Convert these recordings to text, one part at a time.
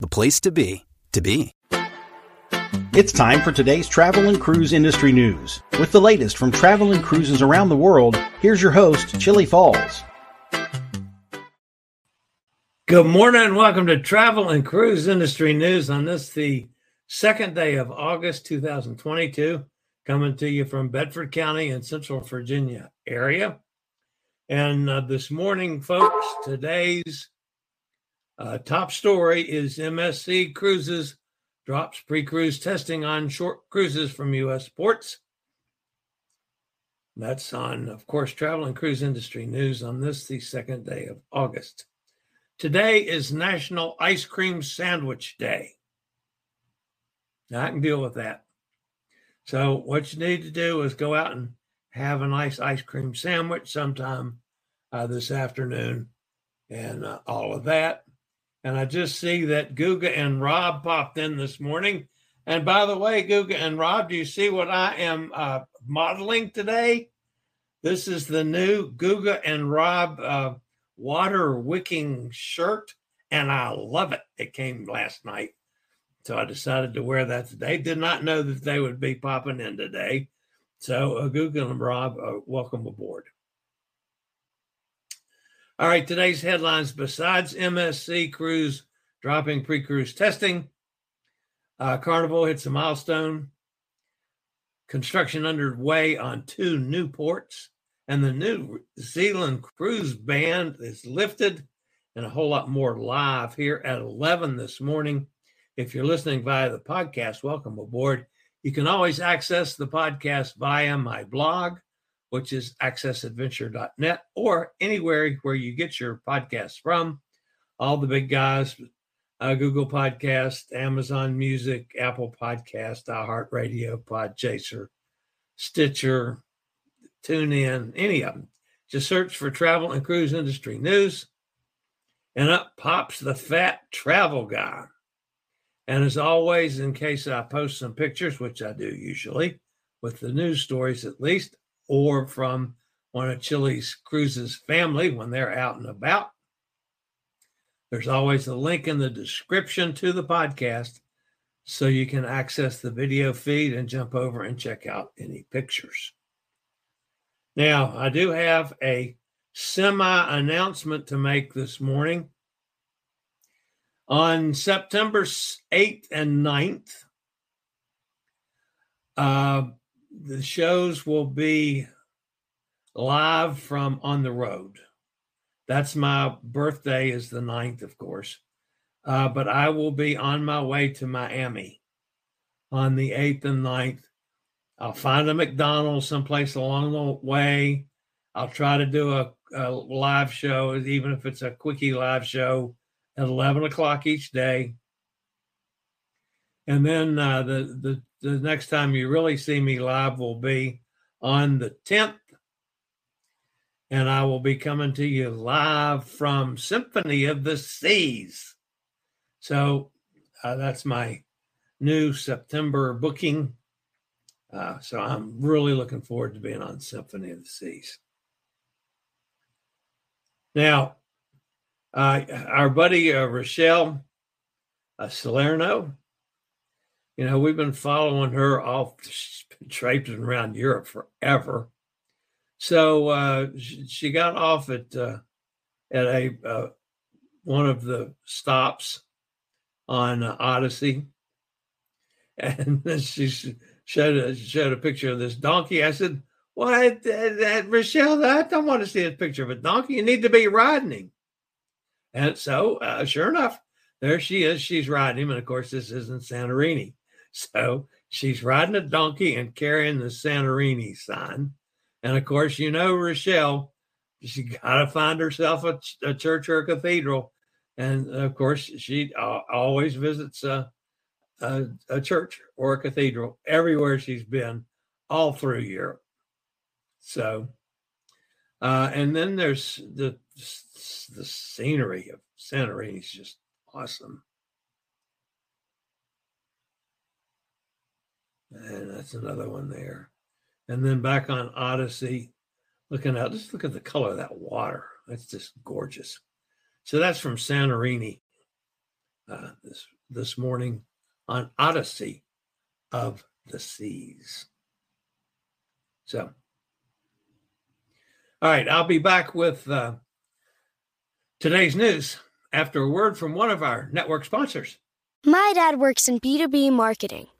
the place to be, to be. It's time for today's travel and cruise industry news. With the latest from travel and cruises around the world, here's your host, Chillie Falls. Good morning and welcome to Travel and Cruise Industry News on this, the second day of August 2022, coming to you from Bedford County in Central Virginia area. And uh, this morning, folks, today's uh, top story is MSC Cruises drops pre cruise testing on short cruises from U.S. ports. That's on, of course, Travel and Cruise Industry News on this, the second day of August. Today is National Ice Cream Sandwich Day. Now, I can deal with that. So, what you need to do is go out and have a nice ice cream sandwich sometime uh, this afternoon and uh, all of that. And I just see that Guga and Rob popped in this morning. And by the way, Guga and Rob, do you see what I am uh, modeling today? This is the new Guga and Rob uh, water wicking shirt, and I love it. It came last night. So I decided to wear that today. Did not know that they would be popping in today. So uh, Guga and Rob, uh, welcome aboard. All right, today's headlines besides MSC Cruise dropping pre cruise testing, uh, Carnival hits a milestone, construction underway on two new ports, and the New Zealand cruise ban is lifted, and a whole lot more live here at 11 this morning. If you're listening via the podcast, welcome aboard. You can always access the podcast via my blog, which is accessadventure.net or anywhere where you get your podcasts from. All the big guys, uh, Google Podcast, Amazon Music, Apple Podcast, iHeartRadio, Podchaser, Stitcher, TuneIn, any of them. Just search for travel and cruise industry news, and up pops the fat travel guy. And as always, in case I post some pictures, which I do usually, with the news stories at least, or from one of Chillie's Cruises family when they're out and about. There's always a link in the description to the podcast so you can access the video feed and jump over and check out any pictures. Now, I do have a semi announcement to make this morning. On September 8th and 9th, uh, the shows will be live from on the road. That's my birthday is the 9th, of course. Uh, but I will be on my way to Miami on the 8th and 9th. I'll find a McDonald's someplace along the way. I'll try to do a, a live show, even if it's a quickie live show at 11 o'clock each day. And then uh, the, the the next time you really see me live will be on the 10th. And I will be coming to you live from Symphony of the Seas. So uh, that's my new September booking. Uh, so I'm really looking forward to being on Symphony of the Seas. Now, uh, our buddy uh, Rochelle uh, Salerno, you know, we've been following her off, traipsing around Europe forever. So uh, she got off at uh, at a uh, one of the stops on Odyssey, And she showed a, showed a picture of this donkey. I said, "What, that, Rochelle? I don't want to see a picture of a donkey. You need to be riding him." And so, uh, sure enough, there she is. She's riding him, and of course, this isn't Santorini, so she's riding a donkey and carrying the Santorini sign. And of course, you know Rochelle, she got to find herself a, a, church or a cathedral, and of course, she uh, always visits a, a, church or a cathedral everywhere she's been, all through Europe. So, uh, and then there's the the scenery of Santorini is just awesome. And that's another one there. And then back on Odyssey, looking out, just look at the color of that water. That's just gorgeous. So that's from Santorini uh, this this morning on Odyssey of the Seas. So, all right, I'll be back with uh, today's news after a word from one of our network sponsors. My dad works in B2B marketing,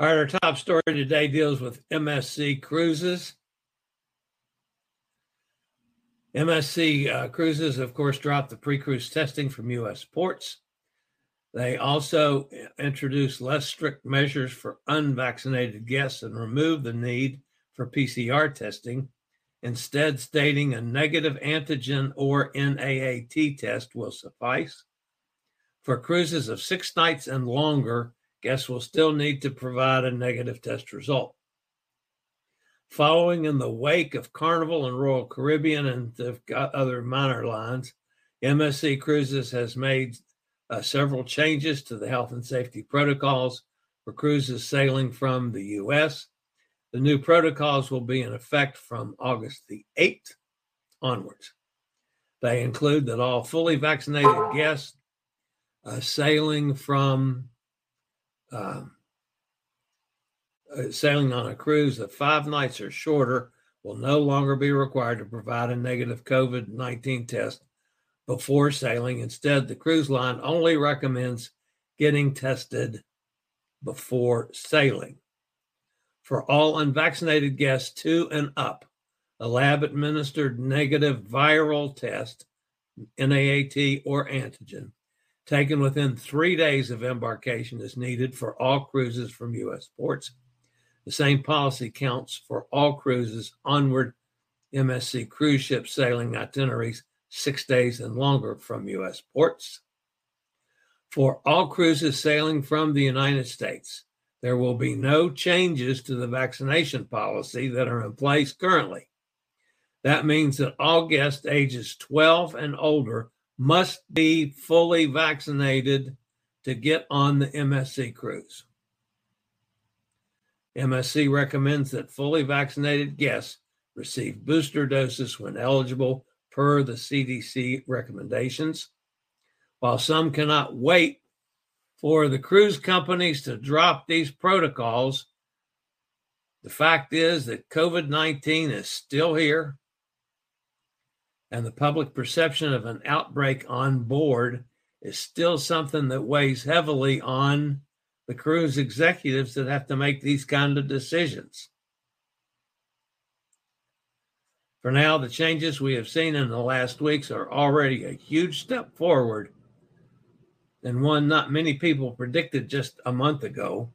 All right, our top story today deals with MSC Cruises. MSC uh, Cruises, of course, dropped the pre cruise testing from U.S. ports. They also introduced less strict measures for unvaccinated guests and removed the need for PCR testing, instead, stating a negative antigen or NAAT test will suffice. For cruises of six nights and longer, guests will still need to provide a negative test result. Following in the wake of Carnival and Royal Caribbean and the other minor lines, MSC Cruises has made uh, several changes to the health and safety protocols for cruises sailing from the U.S. The new protocols will be in effect from August the 8th onwards. They include that all fully vaccinated guests uh, sailing from um, uh, sailing on a cruise of five nights or shorter will no longer be required to provide a negative COVID 19 test before sailing. Instead, the cruise line only recommends getting tested before sailing. For all unvaccinated guests two and up, a lab administered negative viral test, NAAT or antigen, taken within three days of embarkation is needed for all cruises from U.S. ports the same policy counts for all cruises onward MSC cruise ship sailing itineraries six days and longer from U.S. ports. For all cruises sailing from the United States, there will be no changes to the vaccination policy that are in place currently. That means that all guests ages 12 and older must be fully vaccinated to get on the MSC cruise. MSC recommends that fully vaccinated guests receive booster doses when eligible per the CDC recommendations. While some cannot wait for the cruise companies to drop these protocols, the fact is that COVID 19 is still here, and the public perception of an outbreak on board is still something that weighs heavily on the cruise executives that have to make these kind of decisions. For now, the changes we have seen in the last weeks are already a huge step forward and one not many people predicted just a month ago.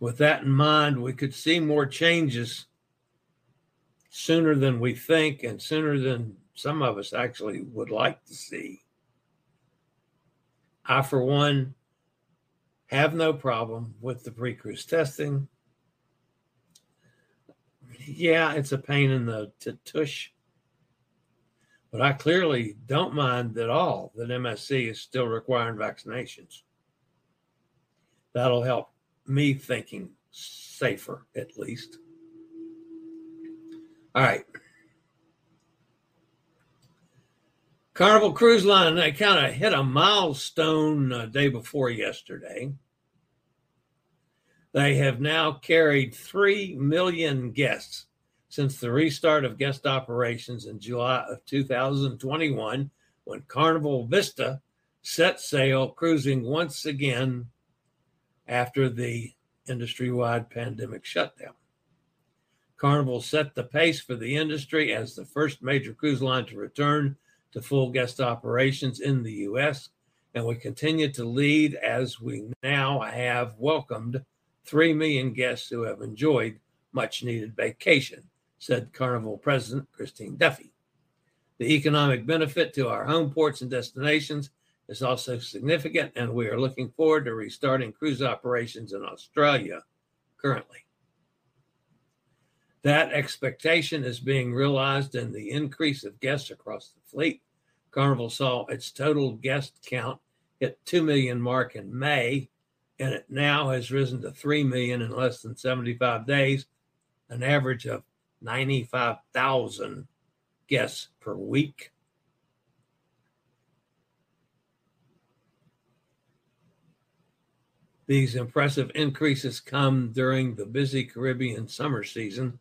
With that in mind, we could see more changes sooner than we think and sooner than some of us actually would like to see. I, for one, have no problem with the pre cruise testing. Yeah, it's a pain in the t- tush, but I clearly don't mind at all that MSC is still requiring vaccinations. That'll help me thinking safer, at least. All right. Carnival Cruise Line, they kind of hit a milestone day before yesterday. They have now carried 3 million guests since the restart of guest operations in July of 2021 when Carnival Vista set sail, cruising once again after the industry wide pandemic shutdown. Carnival set the pace for the industry as the first major cruise line to return to full guest operations in the U.S., and we continue to lead as we now have welcomed 3 million guests who have enjoyed much needed vacation, said Carnival President Christine Duffy. The economic benefit to our home ports and destinations is also significant, and we are looking forward to restarting cruise operations in Australia currently. That expectation is being realized in the increase of guests across the fleet. Carnival saw its total guest count hit 2 million mark in May, and it now has risen to 3 million in less than 75 days, an average of 95,000 guests per week. These impressive increases come during the busy Caribbean summer season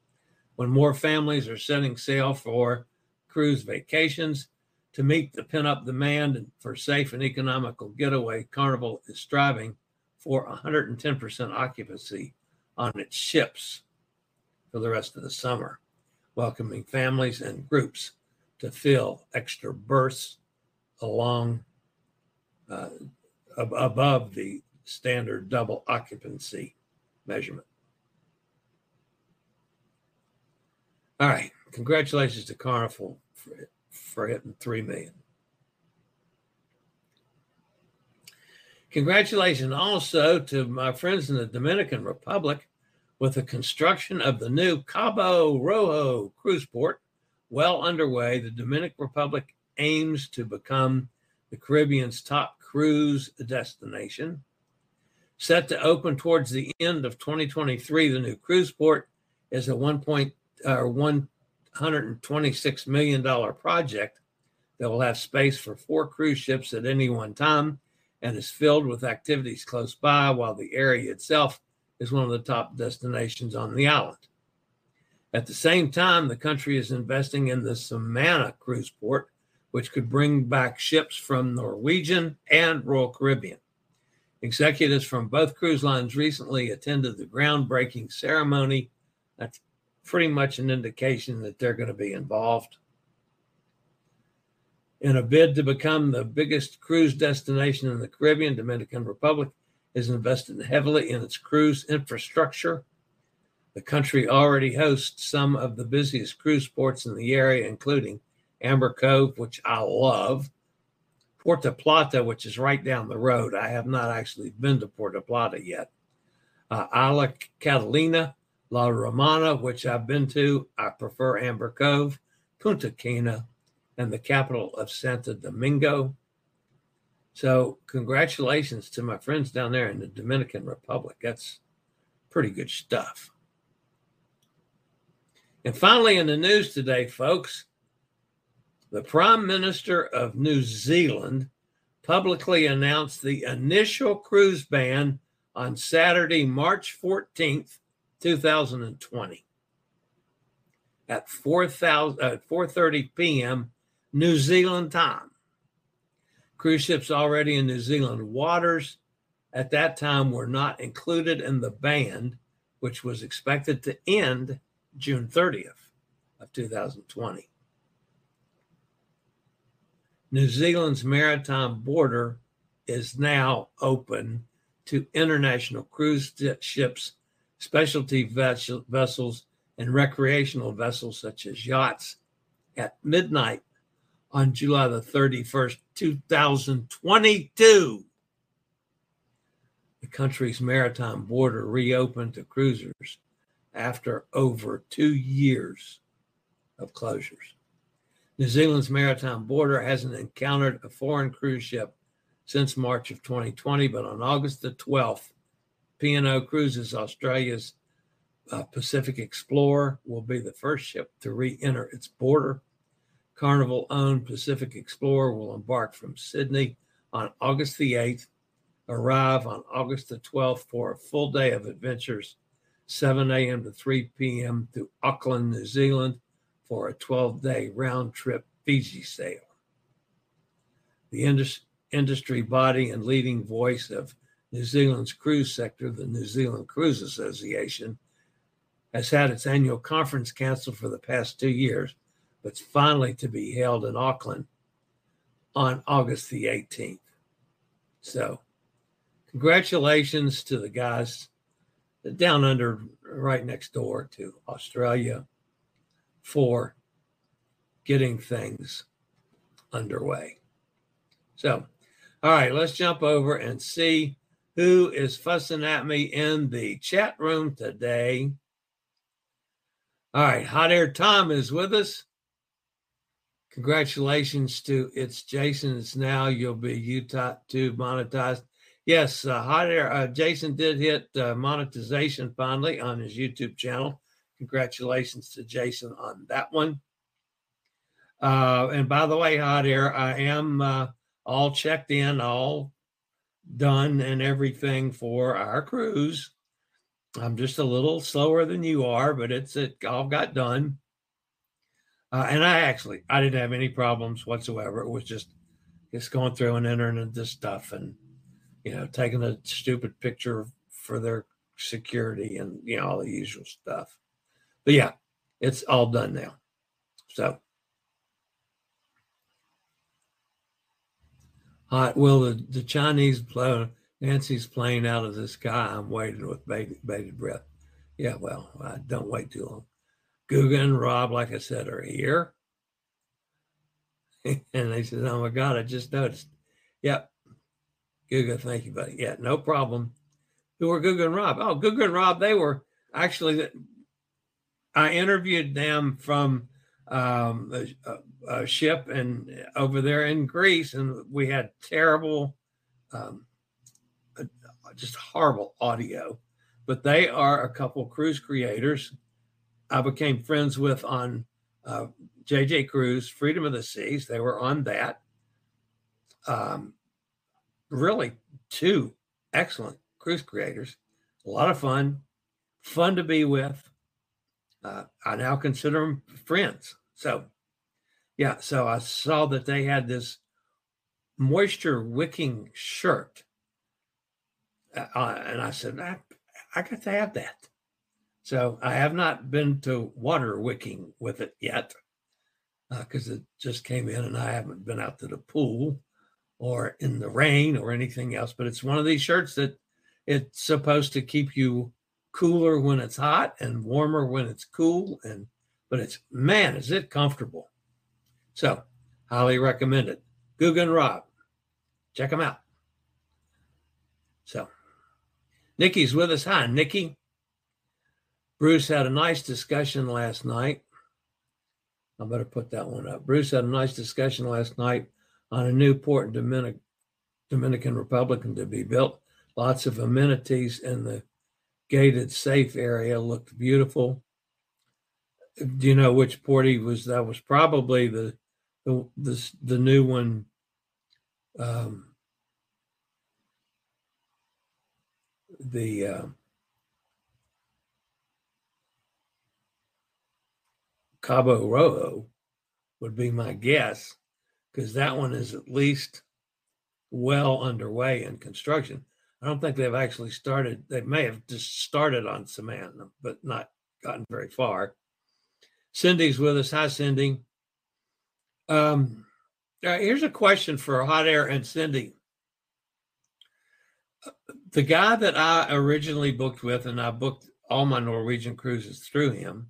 when more families are setting sail for cruise vacations to meet the pent up demand for safe and economical getaway, Carnival is striving for 110% occupancy on its ships for the rest of the summer, welcoming families and groups to fill extra berths along uh, above the standard double occupancy measurement. All right. Congratulations to Carnival for, for hitting 3 million. Congratulations also to my friends in the Dominican Republic with the construction of the new Cabo Rojo cruise port well underway. The Dominican Republic aims to become the Caribbean's top cruise destination. Set to open towards the end of 2023, the new cruise port is a 1 or $126 million project that will have space for four cruise ships at any one time and is filled with activities close by, while the area itself is one of the top destinations on the island. At the same time, the country is investing in the Samaná cruise port, which could bring back ships from Norwegian and Royal Caribbean. Executives from both cruise lines recently attended the groundbreaking ceremony. That's pretty much an indication that they're going to be involved. In a bid to become the biggest cruise destination in the Caribbean, Dominican Republic is invested heavily in its cruise infrastructure. The country already hosts some of the busiest cruise ports in the area, including Amber Cove, which I love, Puerto Plata, which is right down the road. I have not actually been to Puerto Plata yet. Uh, Isla Catalina, La Romana, which I've been to. I prefer Amber Cove, Punta Cana, and the capital of Santo Domingo. So, congratulations to my friends down there in the Dominican Republic. That's pretty good stuff. And finally, in the news today, folks, the Prime Minister of New Zealand publicly announced the initial cruise ban on Saturday, March 14th 2020 at 4, uh, 4.30 p.m. New Zealand time. Cruise ships already in New Zealand waters at that time were not included in the ban, which was expected to end June 30th of 2020. New Zealand's maritime border is now open to international cruise ships, specialty vessels, and recreational vessels such as yachts at midnight on July the 31st, 2022. The country's maritime border reopened to cruisers after over two years of closures. New Zealand's maritime border hasn't encountered a foreign cruise ship since March of 2020, but on August the 12th, P&O Cruises Australia's uh, Pacific Explorer will be the first ship to re-enter its border. Carnival-owned Pacific Explorer will embark from Sydney on August the 8th, arrive on August the 12th for a full day of adventures, 7 a.m. to 3 p.m. to Auckland, New Zealand, for a 12 day round trip Fiji sail. The industry body and leading voice of New Zealand's cruise sector, the New Zealand Cruise Association, has had its annual conference canceled for the past two years, but it's finally to be held in Auckland on August the 18th. So, congratulations to the guys down under right next door to Australia for getting things underway. So, all right, let's jump over and see who is fussing at me in the chat room today. All right, Hot Air Tom is with us. Congratulations to it's Jason. It's now you'll be Utah to monetized. Yes, uh, Hot Air. Uh, Jason did hit uh, monetization finally on his YouTube channel. Congratulations to Jason on that one. Uh, and by the way, Hot Air, I am uh, all checked in, all done, and everything for our cruise. I'm just a little slower than you are, but it's it all got done. Uh, and I actually I didn't have any problems whatsoever. It was just just going through and entering into stuff and you know taking a stupid picture for their security and you know all the usual stuff. But yeah, it's all done now. So, hot. well, the, the Chinese blow Nancy's plane out of the sky? I'm waiting with bated, bated breath. Yeah, well, I don't wait too long. Guga and Rob, like I said, are here. and they said, Oh my God, I just noticed. Yep. Guga, thank you, buddy. Yeah, no problem. Who were Guga and Rob? Oh, Guga and Rob, they were actually I interviewed them from um, a, a, ship and over there in Greece, and we had terrible, um, just horrible audio. But they are a couple cruise creators. I became friends with on uh, JJ Cruise, Freedom of the Seas. They were on that. Um, really, two excellent cruise creators. A lot of fun, fun to be with uh, I now consider them friends. So, yeah, so I saw that they had this moisture wicking shirt. Uh, uh and I said, I, I got to have that. So I have not been to water wicking with it yet because uh, it just came in and I haven't been out to the pool or in the rain or anything else. But it's one of these shirts that it's supposed to keep you cooler when it's hot and warmer when it's cool and but it's man is it comfortable. So highly recommend it. Gugan Rob check them out. So Nikki's with us. Hi Nikki. Bruce had a nice discussion last night. I better put that one up. Bruce had a nice discussion last night on a new port in Dominic, Dominican Republic to be built. Lots of amenities in the gated safe area looked beautiful. Do you know which port he was? That was probably the the the, the new one. Um, the uh, Cabo Rojo would be my guess, because that one is at least well underway in construction. I don't think they've actually started. They may have just started on Samaná, but not gotten very far. Cindy's with us. Hi, Cindy. Um, uh, here's a question for Hot Air and Cindy. The guy that I originally booked with, and I booked all my Norwegian cruises through him,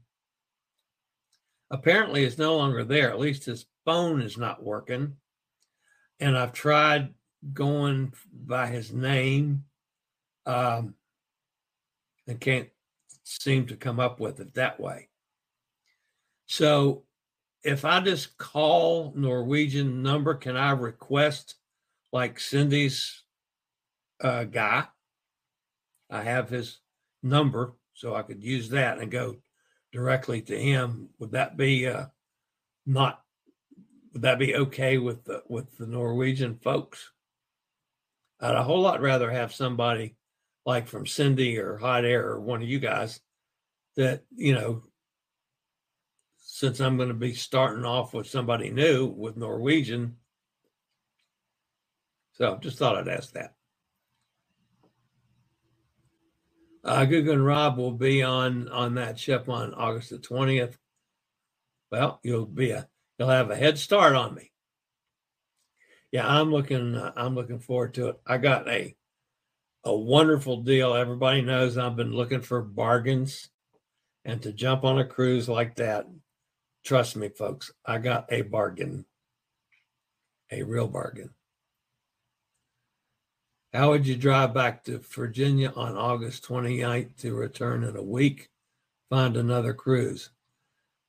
apparently is no longer there. At least his phone is not working. And I've tried going by his name um, and can't seem to come up with it that way. So if I just call Norwegian number, can I request like Cindy's uh, guy? I have his number, so I could use that and go directly to him. Would that be uh, not? Would that be okay with the with the Norwegian folks? I'd a whole lot rather have somebody like from Cindy or Hot Air or one of you guys that you know since I'm going to be starting off with somebody new with Norwegian. So just thought I'd ask that. Uh, Guga and Rob will be on on that ship on August the 20th. Well, you'll be a you'll have a head start on me. Yeah, I'm looking uh, I'm looking forward to it. I got a a wonderful deal. Everybody knows I've been looking for bargains and to jump on a cruise like that Trust me, folks, I got a bargain, a real bargain. How would you drive back to Virginia on August 29th to return in a week? Find another cruise.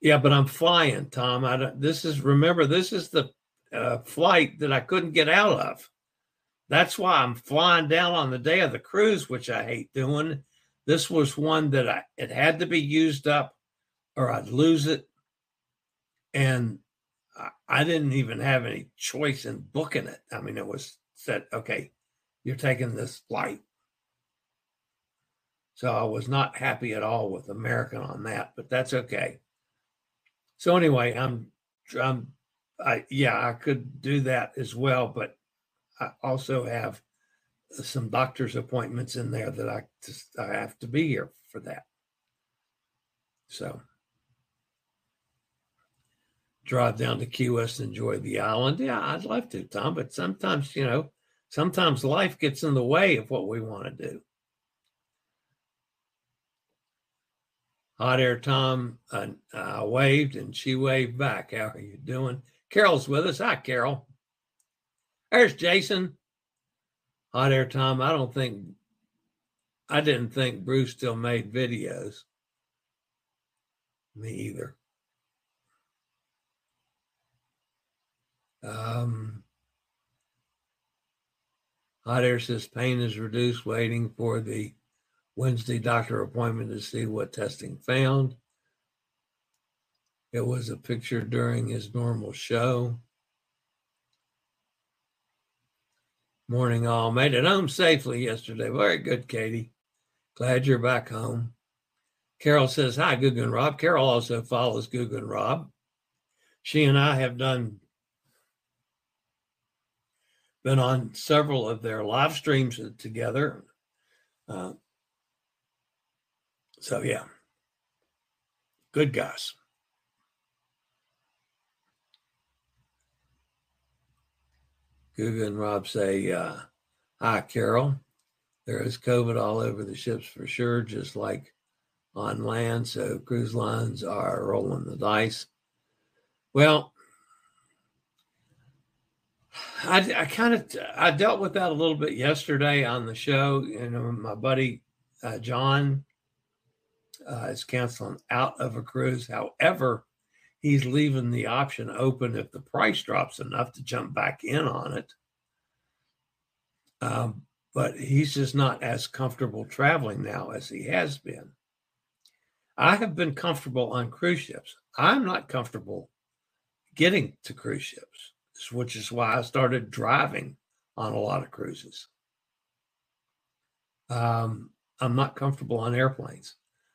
Yeah, but I'm flying, Tom. I don't, this is remember this is the uh, flight that I couldn't get out of. That's why I'm flying down on the day of the cruise, which I hate doing. This was one that I it had to be used up, or I'd lose it and I didn't even have any choice in booking it. I mean, it was said, okay, you're taking this flight. So I was not happy at all with American on that, but that's okay. So anyway, I'm, I'm, I yeah, I could do that as well, but I also have some doctor's appointments in there that I just I have to be here for that. So drive down to Key West, and enjoy the island. Yeah, I'd love to, Tom, but sometimes, you know, sometimes life gets in the way of what we want to do. Hot air Tom I, uh, waved and she waved back. How are you doing? Carol's with us. Hi, Carol. There's Jason. Hot air Tom. I don't think, I didn't think Bruce still made videos. Me either. Um, hot air says pain is reduced, waiting for the Wednesday doctor appointment to see what testing found. It was a picture during his normal show. Morning all. Made it home safely yesterday. Very good, Katie. Glad you're back home. Carol says, Hi, and Rob. Carol also follows and Rob. She and I have done been on several of their live streams together. Uh, so, yeah, good guys. Guga and Rob say, uh, Hi, Carol. There is COVID all over the ships for sure, just like on land. So cruise lines are rolling the dice. Well, I, I kind of I dealt with that a little bit yesterday on the show. You know, my buddy uh, John uh, is canceling out of a cruise. However, he's leaving the option open if the price drops enough to jump back in on it. Um, but he's just not as comfortable traveling now as he has been. I have been comfortable on cruise ships. I'm not comfortable getting to cruise ships which is why I started driving on a lot of cruises. Um, I'm not comfortable on airplanes.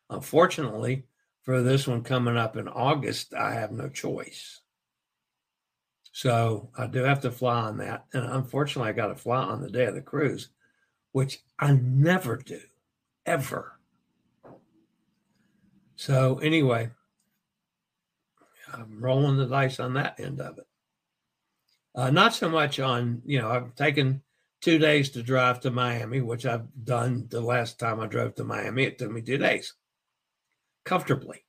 Unfortunately, for this one coming up in August, I have no choice. So I do have to fly on that. And unfortunately, I got to fly on the day of the cruise, which I never do, ever. So, anyway, I'm rolling the dice on that end of it. Uh, not so much on, you know, I've taken two days to drive to Miami, which I've done the last time I drove to Miami. It took me two days comfortably.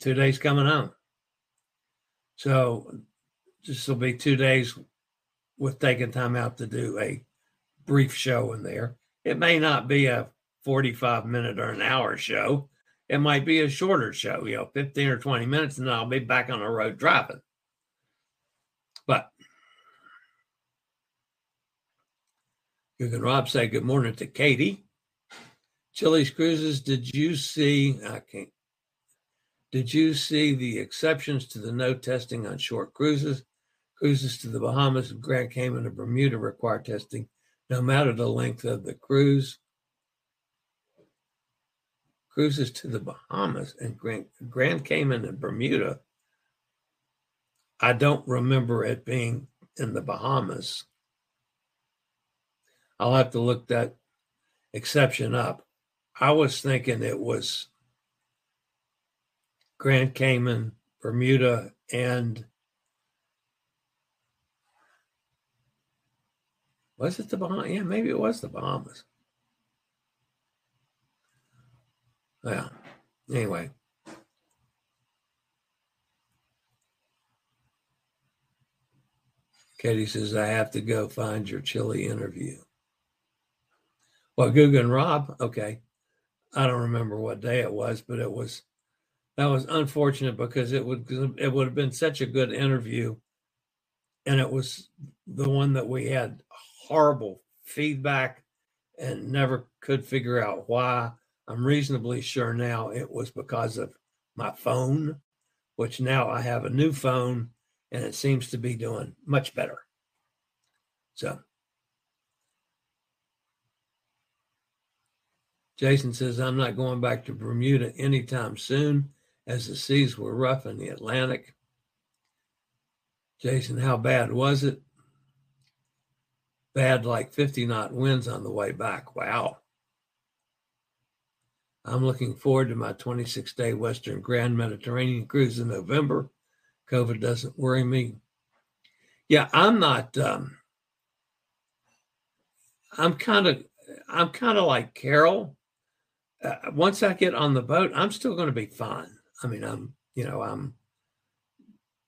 Two days coming home. So this will be two days with taking time out to do a brief show in there. It may not be a 45 minute or an hour show. It might be a shorter show, you know, 15 or 20 minutes, and I'll be back on the road driving. But you can Rob say good morning to Katie. Chillie's Cruises, did you see? I can't. Did you see the exceptions to the no testing on short cruises? Cruises to the Bahamas, and Grand Cayman, and Bermuda require testing no matter the length of the cruise. Cruises to the Bahamas and Grand, Grand Cayman and Bermuda. I don't remember it being in the Bahamas. I'll have to look that exception up. I was thinking it was Grand Cayman, Bermuda, and was it the Bahamas? Yeah, maybe it was the Bahamas. Yeah. Anyway. Katie says, I have to go find your chili interview. Well, Guga and Rob, okay. I don't remember what day it was, but it was that was unfortunate because it would it would have been such a good interview, and it was the one that we had horrible feedback and never could figure out why. I'm reasonably sure now it was because of my phone, which now I have a new phone and it seems to be doing much better. So Jason says, I'm not going back to Bermuda anytime soon as the seas were rough in the Atlantic. Jason, how bad was it? Bad like 50 knot winds on the way back. Wow. I'm looking forward to my 26 day Western Grand Mediterranean cruise in November. COVID doesn't worry me. Yeah, I'm not, um, I'm kind of, I'm kind of like Carol. Uh, once I get on the boat, I'm still going to be fine. I mean, I'm, you know, I'm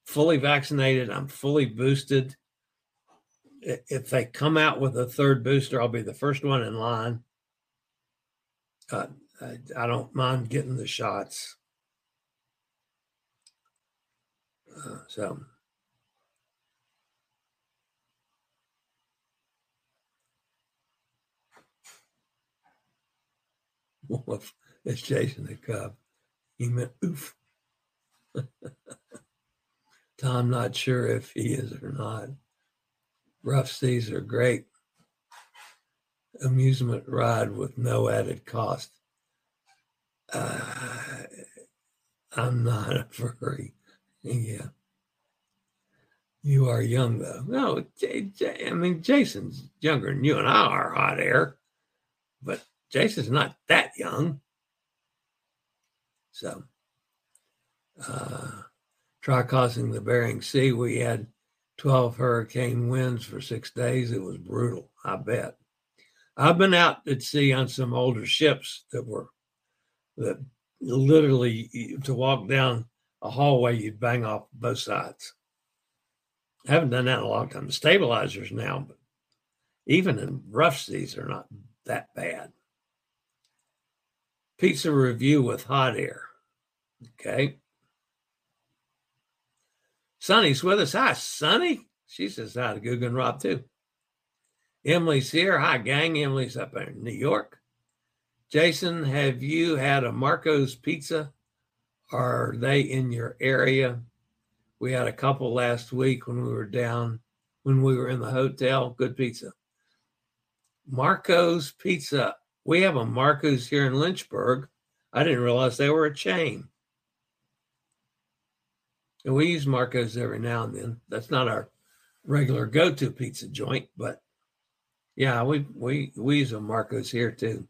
fully vaccinated, I'm fully boosted. If they come out with a third booster, I'll be the first one in line. Uh, I, I, don't mind getting the shots. Uh, so. Wolf, is Jason the Cub. He meant oof. Tom, not sure if he is or not. Rough seas are great. Amusement ride with no added cost. Uh, I'm not a furry. Yeah. You are young though. No, J- J- I mean Jason's younger than you and I are hot air, but Jason's not that young. So, uh, try crossing the Bering Sea. We had 12 hurricane winds for six days. It was brutal, I bet. I've been out at sea on some older ships that were that literally to walk down a hallway, you'd bang off both sides. I haven't done that in a long time. The stabilizers now, but even in rough seas, are not that bad. Pizza review with hot air. Okay. Sonny's with us. Hi, Sonny. She says hi to Guga Rob too. Emily's here. Hi, gang. Emily's up in New York. Jason, have you had a Marco's pizza? Are they in your area? We had a couple last week when we were down, when we were in the hotel. Good pizza. Marco's Pizza. We have a Marco's here in Lynchburg. I didn't realize they were a chain. And we use Marco's every now and then. That's not our regular go-to pizza joint, but yeah, we we we use a Marco's here too.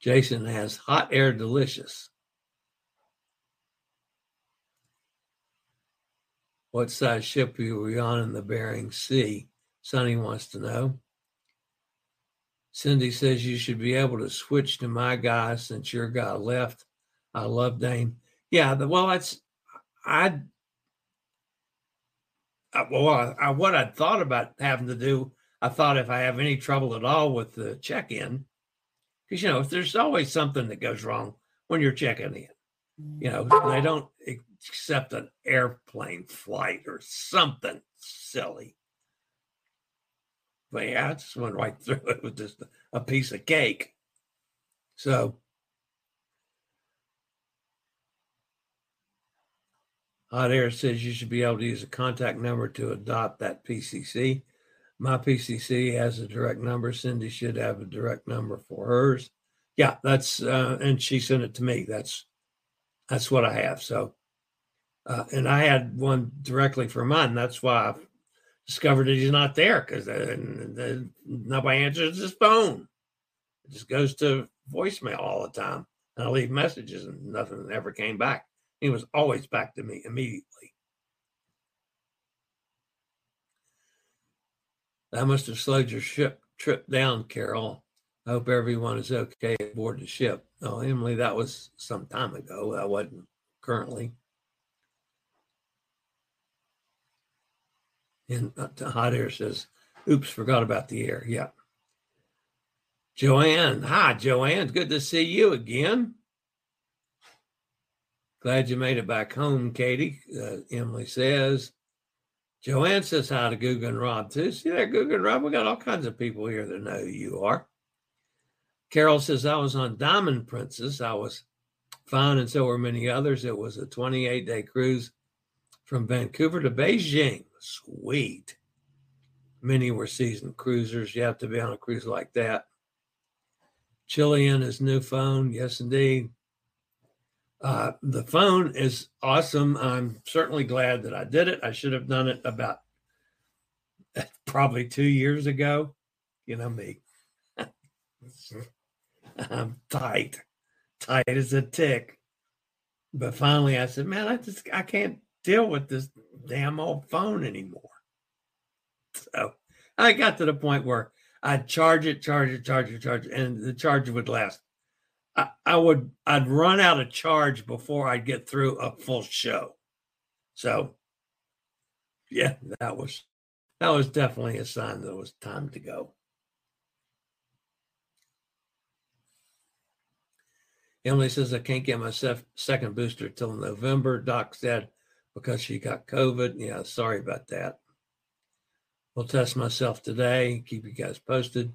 Jason has hot air delicious. What size ship were we on in the Bering Sea? Sonny wants to know. Cindy says you should be able to switch to my guy since your guy left. I love Dane. Yeah, the, well, that's I. I well, I, I, what I thought about having to do, I thought if I have any trouble at all with the check-in, because you know if there's always something that goes wrong when you're checking in, you know they don't accept an airplane flight or something silly. But yeah, I just went right through it with just a piece of cake. So Hot Air says you should be able to use a contact number to adopt that PCC. My PCC has a direct number. Cindy should have a direct number for hers. Yeah, that's uh, and she sent it to me. That's that's what I have. So, uh, and I had one directly for mine. That's why I discovered that he's not there because uh, nobody answers his phone. It just goes to voicemail all the time, and I leave messages, and nothing ever came back. He was always back to me immediately. That must have slowed your ship trip down, Carol. I hope everyone is okay aboard the ship. Oh, Emily, that was some time ago. That wasn't currently. And uh, Hot Air says, oops, forgot about the air. Yeah. Joanne. Hi, Joanne. Good to see you again. Glad you made it back home, Katie. Uh, Emily says. Joanne says hi to Guga and Rob too. See there, Guga and Rob. We got all kinds of people here that know who you are. Carol says I was on Diamond Princess. I was fine, and so were many others. It was a 28 day cruise from Vancouver to Beijing. Sweet. Many were seasoned cruisers. You have to be on a cruise like that. Chilean is new phone. Yes, indeed. Uh, the phone is awesome. I'm certainly glad that I did it. I should have done it about probably two years ago. You know me. I'm tight, tight as a tick. But finally, I said, "Man, I just I can't deal with this damn old phone anymore." So I got to the point where I'd charge it, charge it, charge it, charge it, and the charger would last I, I would I'd run out of charge before I'd get through a full show. So yeah, that was that was definitely a sign that it was time to go. Emily says I can't get my sef- second booster till November. Doc said because she got COVID. Yeah, sorry about that. We'll test myself today. Keep you guys posted.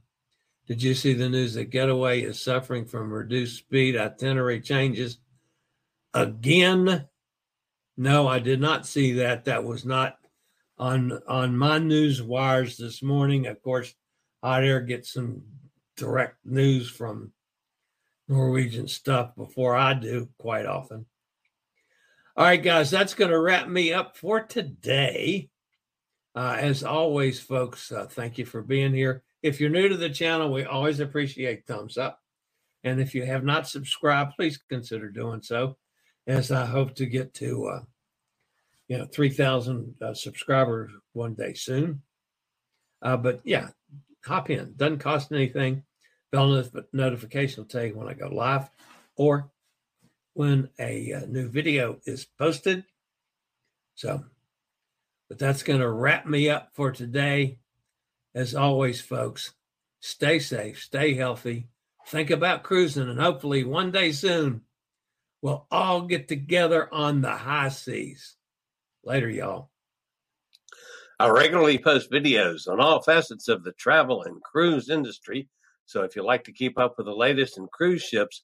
Did you see the news that Getaway is suffering from reduced speed itinerary changes again? No, I did not see that. That was not on on my news wires this morning. Of course, Hot Air gets some direct news from Norwegian stuff before I do quite often. All right, guys, that's going to wrap me up for today. Uh, as always, folks, uh, thank you for being here. If you're new to the channel, we always appreciate thumbs up. And if you have not subscribed, please consider doing so, as I hope to get to, uh, you know, 3,000 uh, subscribers one day soon. Uh, but yeah, hop in. Doesn't cost anything. Bell notification will tell you when I go live or when a, uh, new video is posted. So, but that's going to wrap me up for today. As always, folks, stay safe, stay healthy, think about cruising, and hopefully one day soon we'll all get together on the high seas. Later, y'all. I regularly post videos on all facets of the travel and cruise industry. So if you like to keep up with the latest in cruise ships,